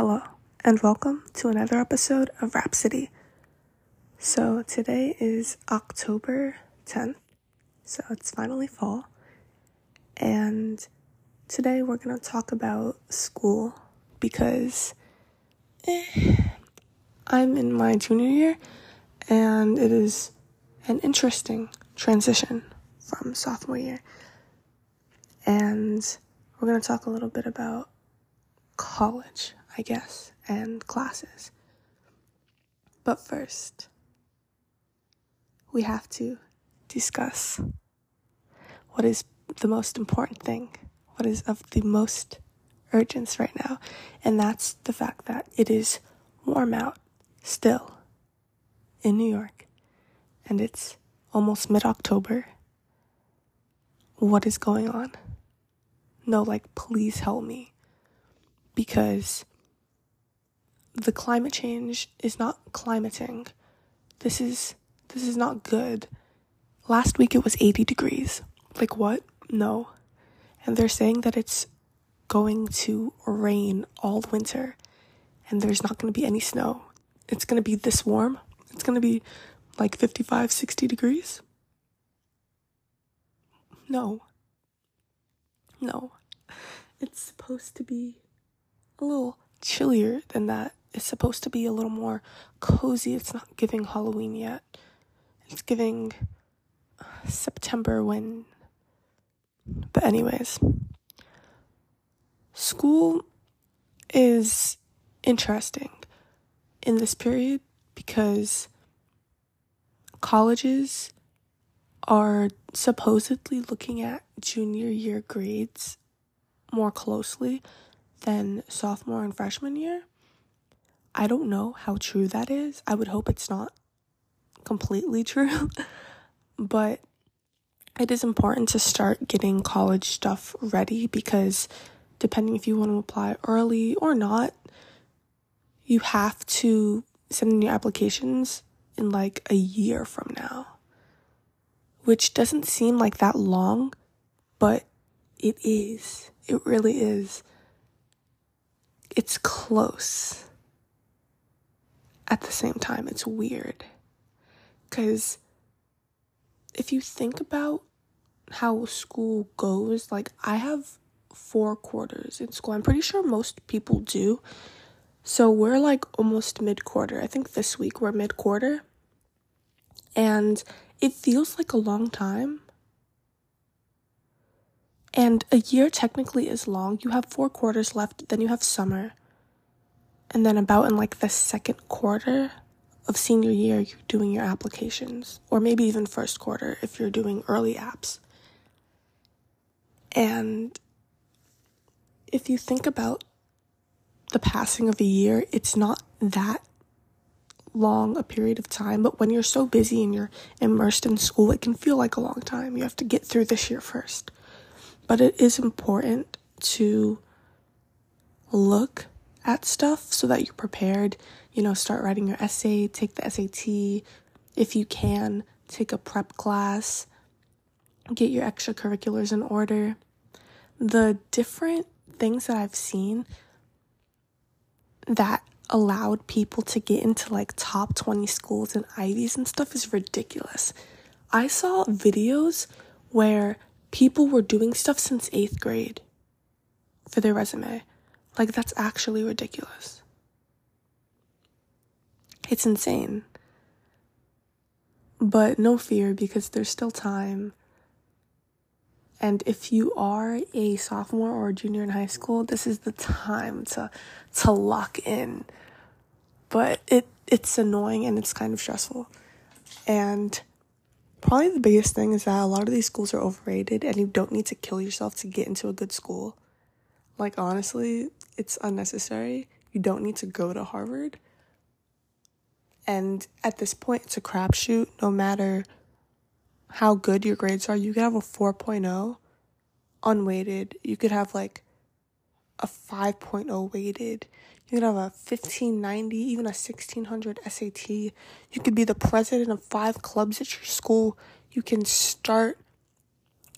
Hello, and welcome to another episode of Rhapsody. So, today is October 10th, so it's finally fall, and today we're going to talk about school because eh, I'm in my junior year and it is an interesting transition from sophomore year. And we're going to talk a little bit about college, I guess, and classes. But first, we have to discuss what is the most important thing, what is of the most urgence right now, and that's the fact that it is warm out still in New York and it's almost mid October. What is going on? No, like, please help me because the climate change is not climating. This is this is not good. Last week it was 80 degrees. Like what? No. And they're saying that it's going to rain all winter and there's not going to be any snow. It's going to be this warm. It's going to be like 55, 60 degrees. No. No. It's supposed to be a little chillier than that. It's supposed to be a little more cozy. It's not giving Halloween yet. It's giving uh, September when. But, anyways, school is interesting in this period because colleges are supposedly looking at junior year grades more closely than sophomore and freshman year. I don't know how true that is. I would hope it's not completely true, but it is important to start getting college stuff ready because depending if you want to apply early or not, you have to send in your applications in like a year from now, which doesn't seem like that long, but it is. It really is it's close. At the same time, it's weird. Because if you think about how school goes, like I have four quarters in school. I'm pretty sure most people do. So we're like almost mid quarter. I think this week we're mid quarter. And it feels like a long time. And a year technically is long. You have four quarters left, then you have summer. And then, about in like the second quarter of senior year, you're doing your applications, or maybe even first quarter if you're doing early apps. And if you think about the passing of a year, it's not that long a period of time, but when you're so busy and you're immersed in school, it can feel like a long time. You have to get through this year first. But it is important to look at stuff so that you're prepared. You know, start writing your essay, take the SAT. If you can, take a prep class, get your extracurriculars in order. The different things that I've seen that allowed people to get into like top 20 schools and Ivies and stuff is ridiculous. I saw videos where people were doing stuff since eighth grade for their resume. Like, that's actually ridiculous. It's insane. But no fear because there's still time. And if you are a sophomore or a junior in high school, this is the time to to lock in. But it it's annoying and it's kind of stressful. And Probably the biggest thing is that a lot of these schools are overrated and you don't need to kill yourself to get into a good school. Like, honestly, it's unnecessary. You don't need to go to Harvard. And at this point, it's a crapshoot. No matter how good your grades are, you could have a 4.0 unweighted. You could have like a 5.0 weighted. You could have a 1590, even a 1600 SAT. You could be the president of five clubs at your school. You can start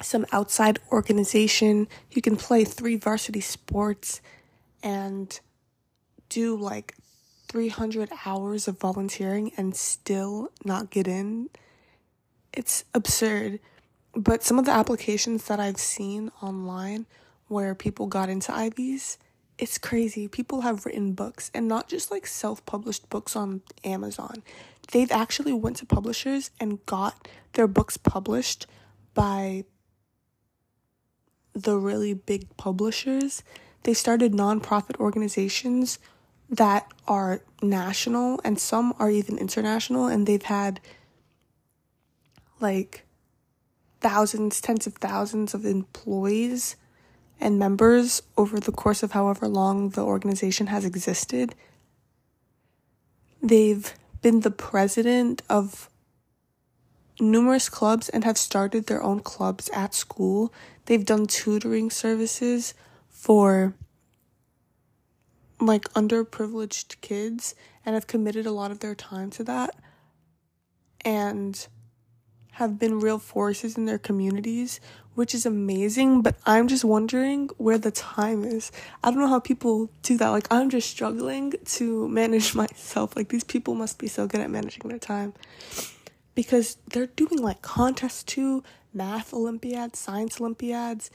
some outside organization. You can play three varsity sports and do like 300 hours of volunteering and still not get in. It's absurd. But some of the applications that I've seen online where people got into Ivies, it's crazy. People have written books and not just like self-published books on Amazon. They've actually went to publishers and got their books published by the really big publishers. They started nonprofit organizations that are national and some are even international and they've had like thousands, tens of thousands of employees and members over the course of however long the organization has existed. They've been the president of numerous clubs and have started their own clubs at school. They've done tutoring services for like underprivileged kids and have committed a lot of their time to that and have been real forces in their communities, which is amazing. But I'm just wondering where the time is. I don't know how people do that. Like, I'm just struggling to manage myself. Like, these people must be so good at managing their time because they're doing like contests too, math Olympiads, science Olympiads,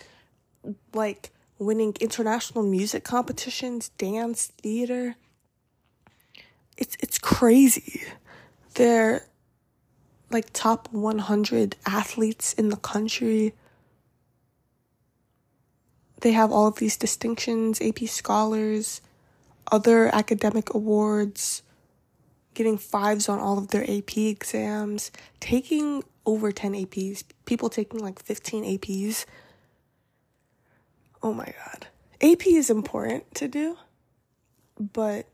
like winning international music competitions, dance, theater. It's it's crazy. They're like top 100 athletes in the country. They have all of these distinctions, AP scholars, other academic awards, getting fives on all of their AP exams, taking over 10 APs, people taking like 15 APs. Oh my god. AP is important to do, but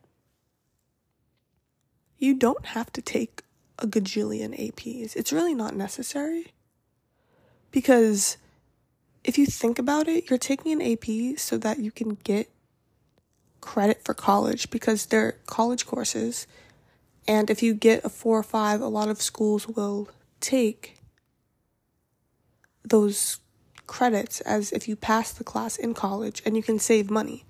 you don't have to take a gajillion APs. It's really not necessary. Because if you think about it, you're taking an AP so that you can get credit for college because they're college courses. And if you get a four or five, a lot of schools will take those credits as if you pass the class in college and you can save money.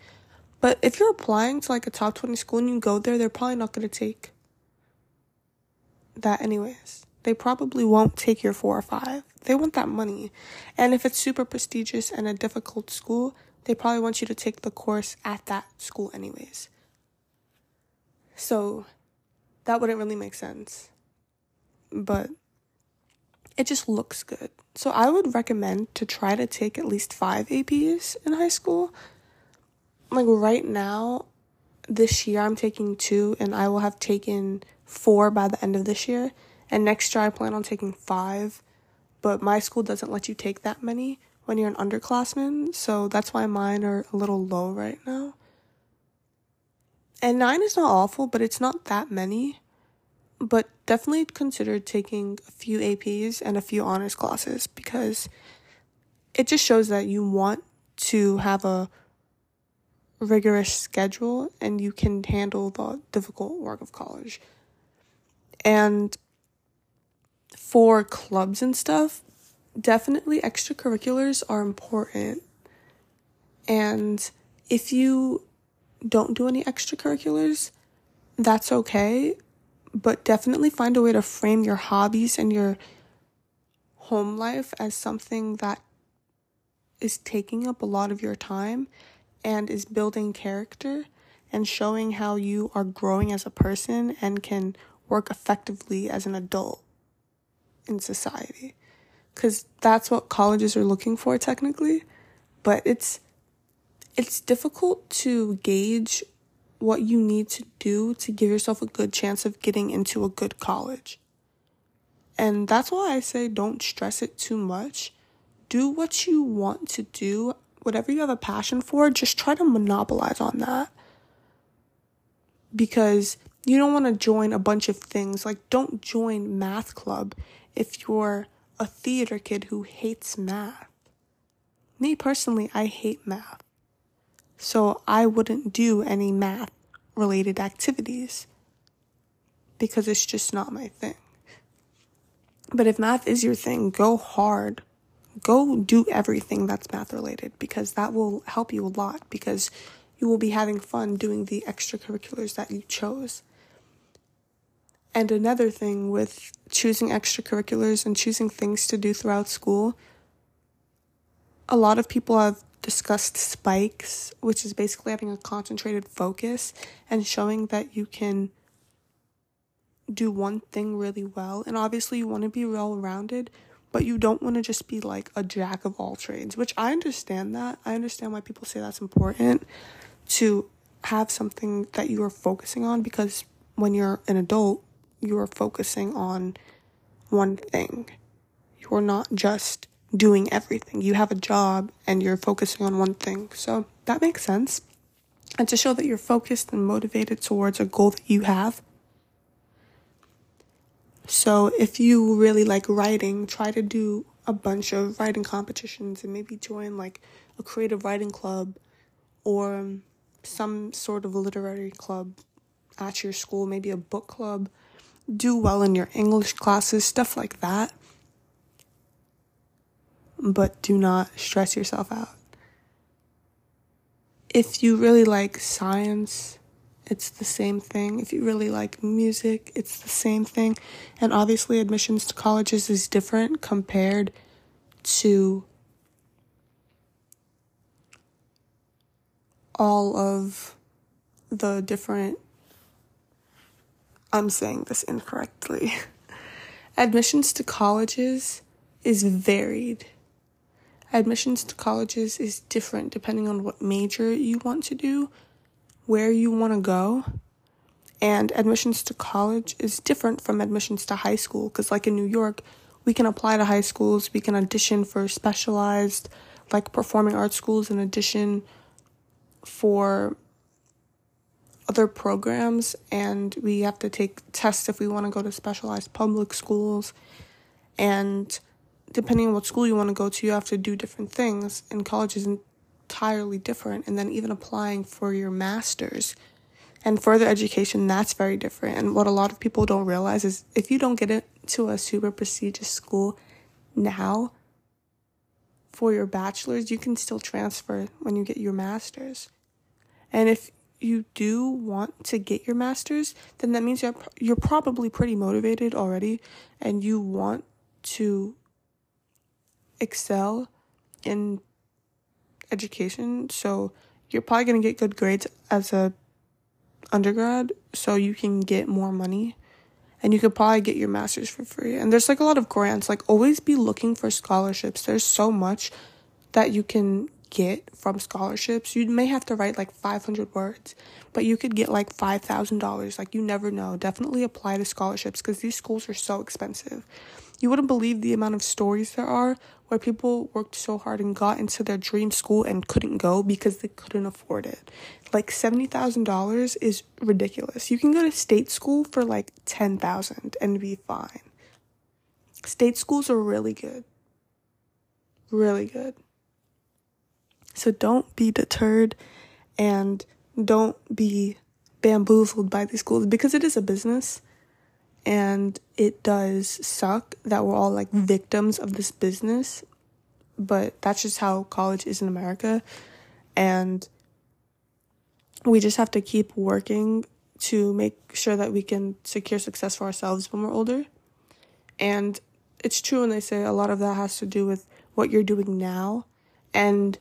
But if you're applying to like a top 20 school and you go there, they're probably not going to take that anyways. They probably won't take your four or five. They want that money. And if it's super prestigious and a difficult school, they probably want you to take the course at that school anyways. So that wouldn't really make sense. But it just looks good. So I would recommend to try to take at least five APs in high school. Like right now, this year I'm taking two, and I will have taken four by the end of this year. And next year I plan on taking five, but my school doesn't let you take that many when you're an underclassman, so that's why mine are a little low right now. And nine is not awful, but it's not that many but definitely consider taking a few APs and a few honors classes because it just shows that you want to have a rigorous schedule and you can handle the difficult work of college. And for clubs and stuff, definitely extracurriculars are important. And if you don't do any extracurriculars, that's okay but definitely find a way to frame your hobbies and your home life as something that is taking up a lot of your time and is building character and showing how you are growing as a person and can work effectively as an adult in society. Cuz that's what colleges are looking for technically, but it's it's difficult to gauge what you need to do to give yourself a good chance of getting into a good college. And that's why I say don't stress it too much. Do what you want to do, whatever you have a passion for, just try to monopolize on that. Because you don't want to join a bunch of things. Like, don't join math club if you're a theater kid who hates math. Me personally, I hate math. So I wouldn't do any math related activities because it's just not my thing. But if math is your thing, go hard. Go do everything that's math related because that will help you a lot because you will be having fun doing the extracurriculars that you chose. And another thing with choosing extracurriculars and choosing things to do throughout school, a lot of people have discussed spikes, which is basically having a concentrated focus and showing that you can do one thing really well. And obviously, you want to be well rounded, but you don't want to just be like a jack of all trades, which I understand that. I understand why people say that's important to have something that you are focusing on because when you're an adult, you are focusing on one thing. You're not just doing everything. You have a job and you're focusing on one thing. So that makes sense. And to show that you're focused and motivated towards a goal that you have. So if you really like writing, try to do a bunch of writing competitions and maybe join like a creative writing club or some sort of literary club at your school, maybe a book club. Do well in your English classes, stuff like that. But do not stress yourself out. If you really like science, it's the same thing. If you really like music, it's the same thing. And obviously, admissions to colleges is different compared to all of the different. I'm saying this incorrectly. Admissions to colleges is varied. Admissions to colleges is different depending on what major you want to do, where you want to go. And admissions to college is different from admissions to high school because, like in New York, we can apply to high schools, we can audition for specialized, like performing arts schools, in addition for other programs and we have to take tests if we want to go to specialized public schools and depending on what school you want to go to you have to do different things and college is entirely different and then even applying for your masters and further education that's very different and what a lot of people don't realize is if you don't get into a super prestigious school now for your bachelor's, you can still transfer when you get your master's. And if you do want to get your master's, then that means you're, you're probably pretty motivated already and you want to excel in education. So you're probably going to get good grades as a undergrad so you can get more money and you could probably get your master's for free. And there's like a lot of grants. Like always be looking for scholarships. There's so much that you can get from scholarships. You may have to write like 500 words, but you could get like $5,000. Like you never know. Definitely apply to scholarships because these schools are so expensive. You wouldn't believe the amount of stories there are where people worked so hard and got into their dream school and couldn't go because they couldn't afford it. Like $70,000 is ridiculous. You can go to state school for like 10,000 and be fine. State schools are really good. Really good. So don't be deterred and don't be bamboozled by these schools because it is a business and it does suck that we're all like victims of this business but that's just how college is in America and we just have to keep working to make sure that we can secure success for ourselves when we're older and it's true when they say a lot of that has to do with what you're doing now and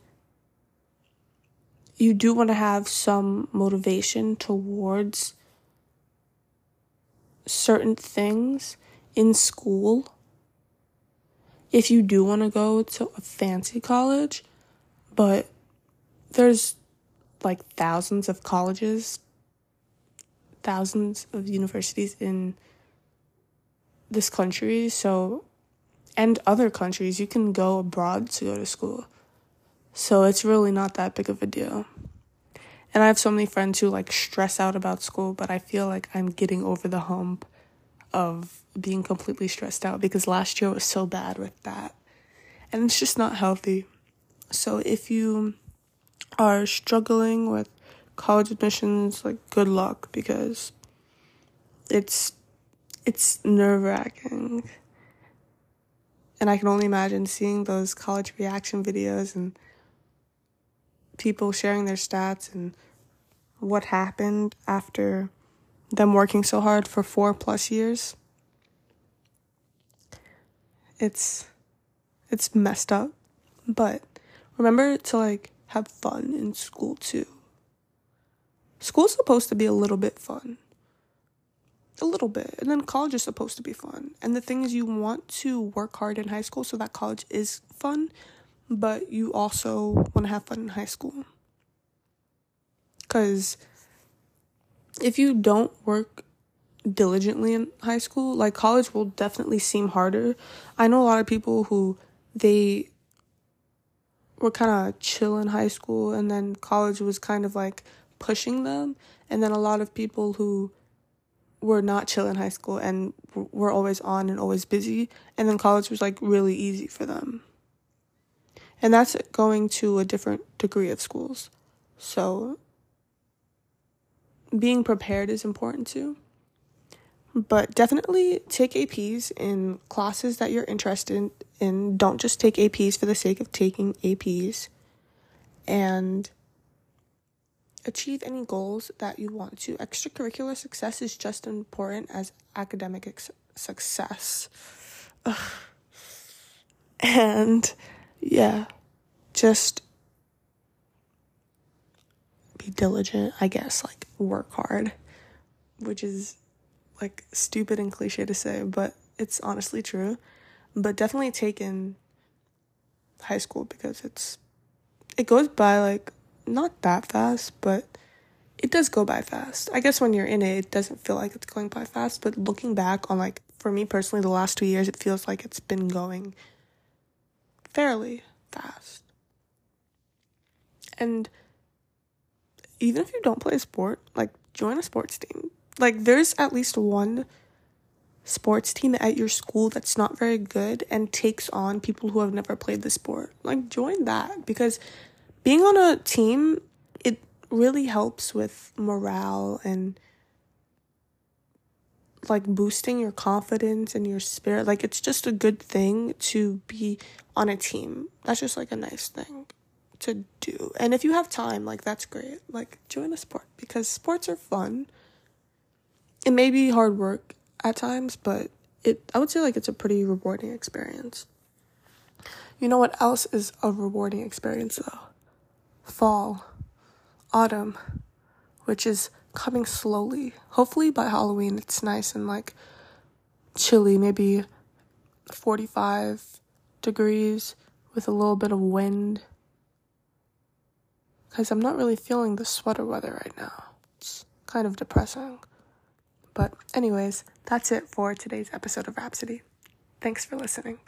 you do want to have some motivation towards certain things in school. If you do want to go to a fancy college, but there's like thousands of colleges, thousands of universities in this country, so and other countries, you can go abroad to go to school. So it's really not that big of a deal. And I have so many friends who like stress out about school, but I feel like I'm getting over the hump of being completely stressed out because last year was so bad with that. And it's just not healthy. So if you are struggling with college admissions, like good luck because it's it's nerve-wracking. And I can only imagine seeing those college reaction videos and people sharing their stats and what happened after them working so hard for four plus years. It's it's messed up. But remember to like have fun in school too. School's supposed to be a little bit fun. A little bit. And then college is supposed to be fun. And the thing is you want to work hard in high school so that college is fun, but you also want to have fun in high school. Cuz if you don't work diligently in high school, like college will definitely seem harder. I know a lot of people who they were kind of chill in high school and then college was kind of like pushing them and then a lot of people who were not chill in high school and were always on and always busy and then college was like really easy for them and that's going to a different degree of schools so being prepared is important too but definitely take APs in classes that you're interested in. Don't just take APs for the sake of taking APs. And achieve any goals that you want to. Extracurricular success is just as important as academic ex- success. Ugh. And yeah, just be diligent, I guess, like work hard, which is like stupid and cliche to say, but it's honestly true. But definitely take in high school because it's it goes by like not that fast, but it does go by fast. I guess when you're in it, it doesn't feel like it's going by fast, but looking back on like for me personally the last 2 years, it feels like it's been going fairly fast. And even if you don't play a sport, like join a sports team like there's at least one sports team at your school that's not very good and takes on people who have never played the sport. Like join that because being on a team it really helps with morale and like boosting your confidence and your spirit. Like it's just a good thing to be on a team. That's just like a nice thing to do. And if you have time, like that's great. Like join a sport because sports are fun it may be hard work at times, but it I would say like it's a pretty rewarding experience. You know what else is a rewarding experience though? Fall, autumn, which is coming slowly. Hopefully by Halloween it's nice and like chilly, maybe 45 degrees with a little bit of wind. Cuz I'm not really feeling the sweater weather right now. It's kind of depressing. But, anyways, that's it for today's episode of Rhapsody. Thanks for listening.